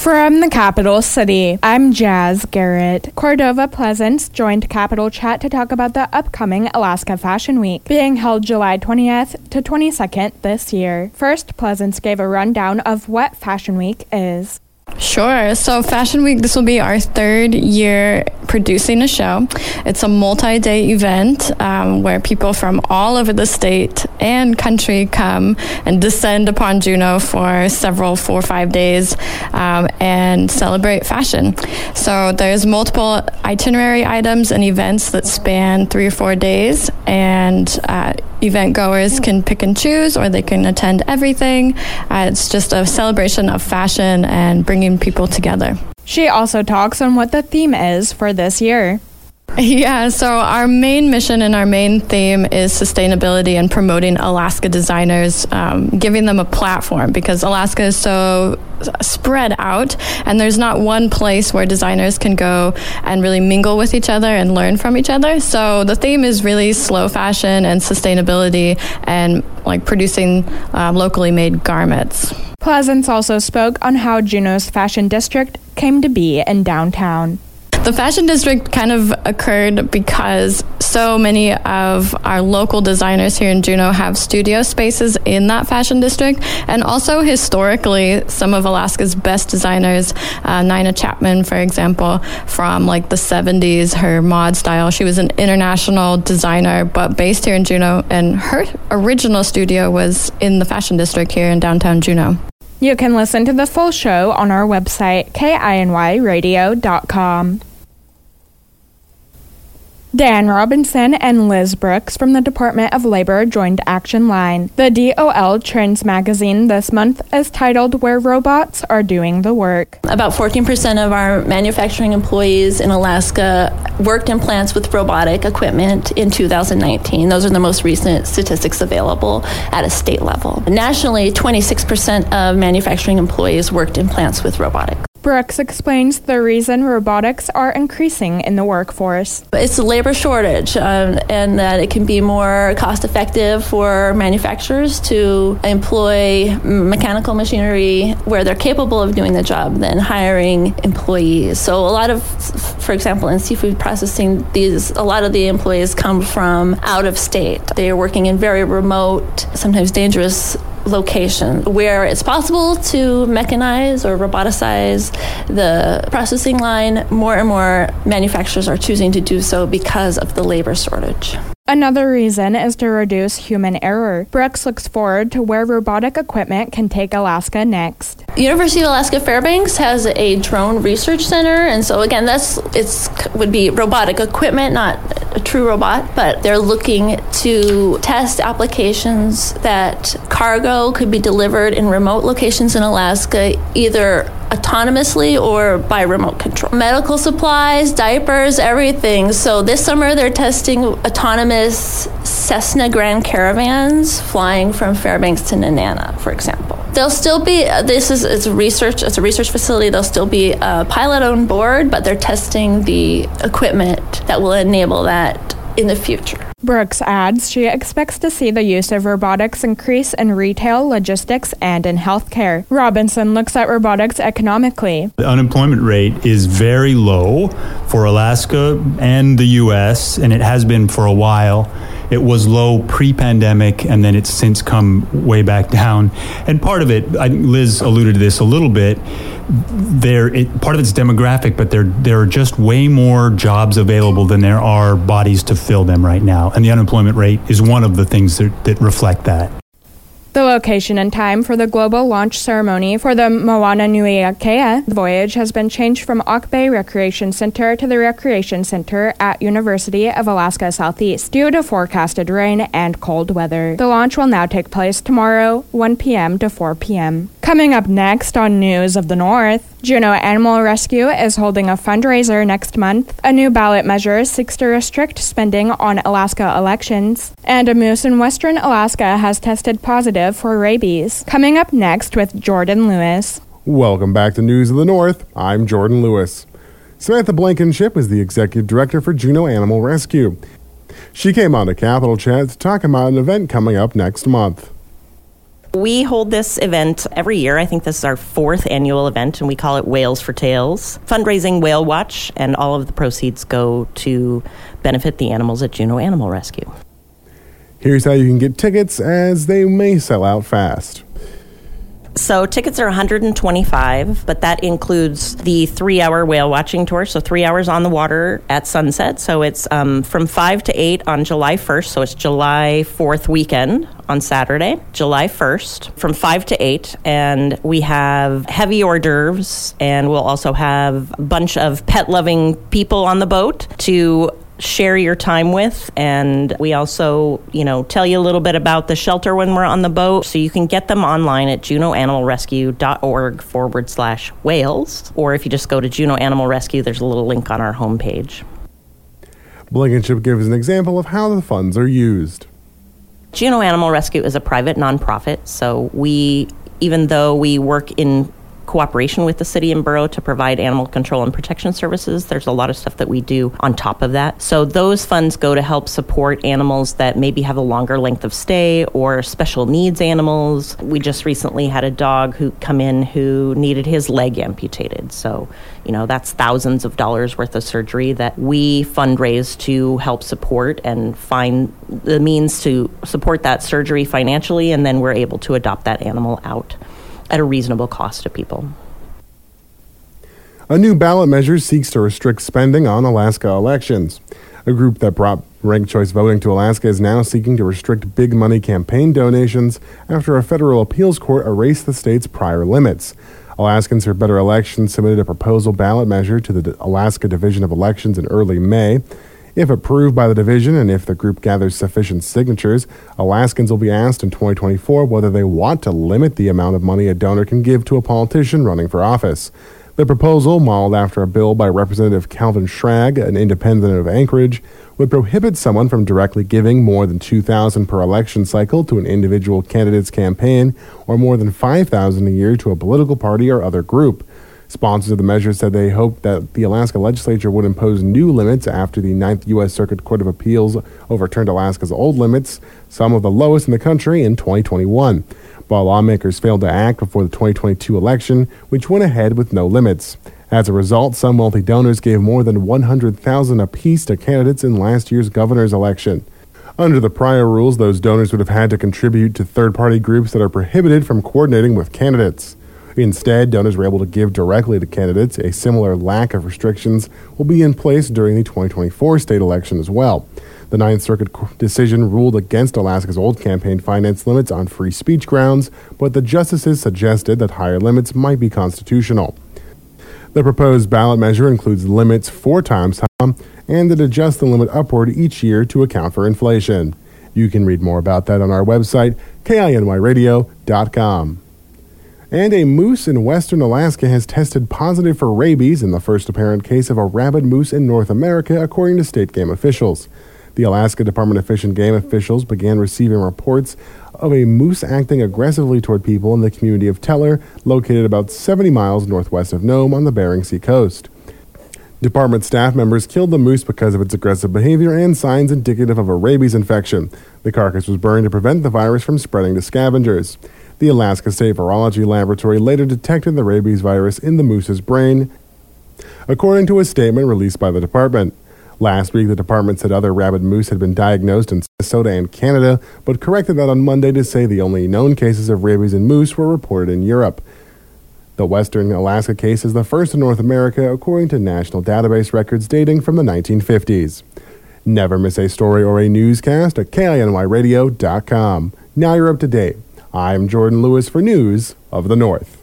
From the capital city, I'm Jazz Garrett. Cordova Pleasance joined Capital Chat to talk about the upcoming Alaska Fashion Week, being held July 20th to 22nd this year. First, Pleasance gave a rundown of what Fashion Week is. Sure. So, Fashion Week, this will be our third year producing a show. It's a multi day event um, where people from all over the state and country come and descend upon Juneau for several, four or five days um, and celebrate fashion. So, there's multiple itinerary items and events that span three or four days, and uh, event goers can pick and choose or they can attend everything. Uh, it's just a celebration of fashion and bringing people together. She also talks on what the theme is for this year. Yeah, so our main mission and our main theme is sustainability and promoting Alaska designers, um, giving them a platform because Alaska is so spread out and there's not one place where designers can go and really mingle with each other and learn from each other. So the theme is really slow fashion and sustainability and like producing um, locally made garments. Pleasance also spoke on how Juneau's fashion district came to be in downtown. The fashion district kind of occurred because so many of our local designers here in Juneau have studio spaces in that fashion district. And also historically, some of Alaska's best designers, uh, Nina Chapman, for example, from like the 70s, her mod style, she was an international designer, but based here in Juneau. And her original studio was in the fashion district here in downtown Juneau. You can listen to the full show on our website, kinyradio.com. Dan Robinson and Liz Brooks from the Department of Labor joined Action Line. The DOL Trends magazine this month is titled Where Robots Are Doing the Work. About 14% of our manufacturing employees in Alaska worked in plants with robotic equipment in 2019. Those are the most recent statistics available at a state level. Nationally, 26% of manufacturing employees worked in plants with robotics. Brooks explains the reason robotics are increasing in the workforce. It's a labor shortage, um, and that it can be more cost effective for manufacturers to employ mechanical machinery where they're capable of doing the job than hiring employees. So, a lot of, for example, in seafood processing, these a lot of the employees come from out of state. They are working in very remote, sometimes dangerous location where it's possible to mechanize or roboticize the processing line, more and more manufacturers are choosing to do so because of the labor shortage. Another reason is to reduce human error. Brooks looks forward to where robotic equipment can take Alaska next. University of Alaska Fairbanks has a drone research center, and so again, that's it's would be robotic equipment, not a true robot, but they're looking to test applications that cargo could be delivered in remote locations in Alaska, either autonomously or by remote control. Medical supplies, diapers, everything. So this summer they're testing autonomous Cessna Grand Caravans flying from Fairbanks to Nenana, for example. There'll still be uh, this is it's research it's a research facility. There'll still be a pilot on board, but they're testing the equipment that will enable that in the future. Brooks adds she expects to see the use of robotics increase in retail, logistics, and in healthcare. Robinson looks at robotics economically. The unemployment rate is very low for Alaska and the U.S., and it has been for a while. It was low pre pandemic, and then it's since come way back down. And part of it, I, Liz alluded to this a little bit, there it, part of it's demographic, but there there are just way more jobs available than there are bodies to fill them right now, and the unemployment rate is one of the things that, that reflect that. The location and time for the global launch ceremony for the Moana Nui Akea voyage has been changed from Auk Bay Recreation Center to the Recreation Center at University of Alaska Southeast due to forecasted rain and cold weather. The launch will now take place tomorrow, 1 p.m. to 4 p.m. Coming up next on News of the North, Juneau Animal Rescue is holding a fundraiser next month. A new ballot measure seeks to restrict spending on Alaska elections. And a moose in western Alaska has tested positive for rabies. Coming up next with Jordan Lewis. Welcome back to News of the North. I'm Jordan Lewis. Samantha Blankenship is the executive director for Juneau Animal Rescue. She came on to Capital Chat to talk about an event coming up next month. We hold this event every year. I think this is our fourth annual event, and we call it Whales for Tails. Fundraising Whale Watch, and all of the proceeds go to benefit the animals at Juneau Animal Rescue. Here's how you can get tickets, as they may sell out fast. So tickets are 125, but that includes the three-hour whale watching tour. So three hours on the water at sunset. So it's um, from five to eight on July 1st. So it's July 4th weekend on Saturday, July 1st, from five to eight, and we have heavy hors d'oeuvres, and we'll also have a bunch of pet-loving people on the boat to share your time with. And we also, you know, tell you a little bit about the shelter when we're on the boat. So you can get them online at juneauanimalrescue.org forward slash whales. Or if you just go to Juneau Animal Rescue, there's a little link on our homepage. Blankenship gives an example of how the funds are used. Juneau Animal Rescue is a private nonprofit, so we, even though we work in cooperation with the city and borough to provide animal control and protection services. There's a lot of stuff that we do on top of that. So those funds go to help support animals that maybe have a longer length of stay or special needs animals. We just recently had a dog who come in who needed his leg amputated. So, you know, that's thousands of dollars worth of surgery that we fundraise to help support and find the means to support that surgery financially and then we're able to adopt that animal out at a reasonable cost to people. A new ballot measure seeks to restrict spending on Alaska elections. A group that brought ranked choice voting to Alaska is now seeking to restrict big money campaign donations after a federal appeals court erased the state's prior limits. Alaskans for Better Elections submitted a proposal ballot measure to the Alaska Division of Elections in early May. If approved by the division and if the group gathers sufficient signatures, Alaskans will be asked in 2024 whether they want to limit the amount of money a donor can give to a politician running for office. The proposal, modeled after a bill by Representative Calvin Schrag, an independent of Anchorage, would prohibit someone from directly giving more than 2000 per election cycle to an individual candidate's campaign or more than 5000 a year to a political party or other group. Sponsors of the measure said they hoped that the Alaska legislature would impose new limits after the Ninth U.S. Circuit Court of Appeals overturned Alaska's old limits, some of the lowest in the country, in 2021. While lawmakers failed to act before the 2022 election, which went ahead with no limits. As a result, some wealthy donors gave more than 100,000 apiece to candidates in last year's governor's election. Under the prior rules, those donors would have had to contribute to third-party groups that are prohibited from coordinating with candidates. Instead, donors were able to give directly to candidates. A similar lack of restrictions will be in place during the 2024 state election as well. The Ninth Circuit decision ruled against Alaska's old campaign finance limits on free speech grounds, but the justices suggested that higher limits might be constitutional. The proposed ballot measure includes limits four times time and that adjusts the limit upward each year to account for inflation. You can read more about that on our website, kinyradio.com. And a moose in western Alaska has tested positive for rabies in the first apparent case of a rabid moose in North America, according to state game officials. The Alaska Department of Fish and Game officials began receiving reports of a moose acting aggressively toward people in the community of Teller, located about 70 miles northwest of Nome on the Bering Sea coast. Department staff members killed the moose because of its aggressive behavior and signs indicative of a rabies infection. The carcass was burned to prevent the virus from spreading to scavengers. The Alaska State Virology Laboratory later detected the rabies virus in the moose's brain, according to a statement released by the department. Last week, the department said other rabid moose had been diagnosed in Minnesota and Canada, but corrected that on Monday to say the only known cases of rabies in moose were reported in Europe. The Western Alaska case is the first in North America, according to national database records dating from the 1950s. Never miss a story or a newscast at KINYradio.com. Now you're up to date. I'm Jordan Lewis for News of the North.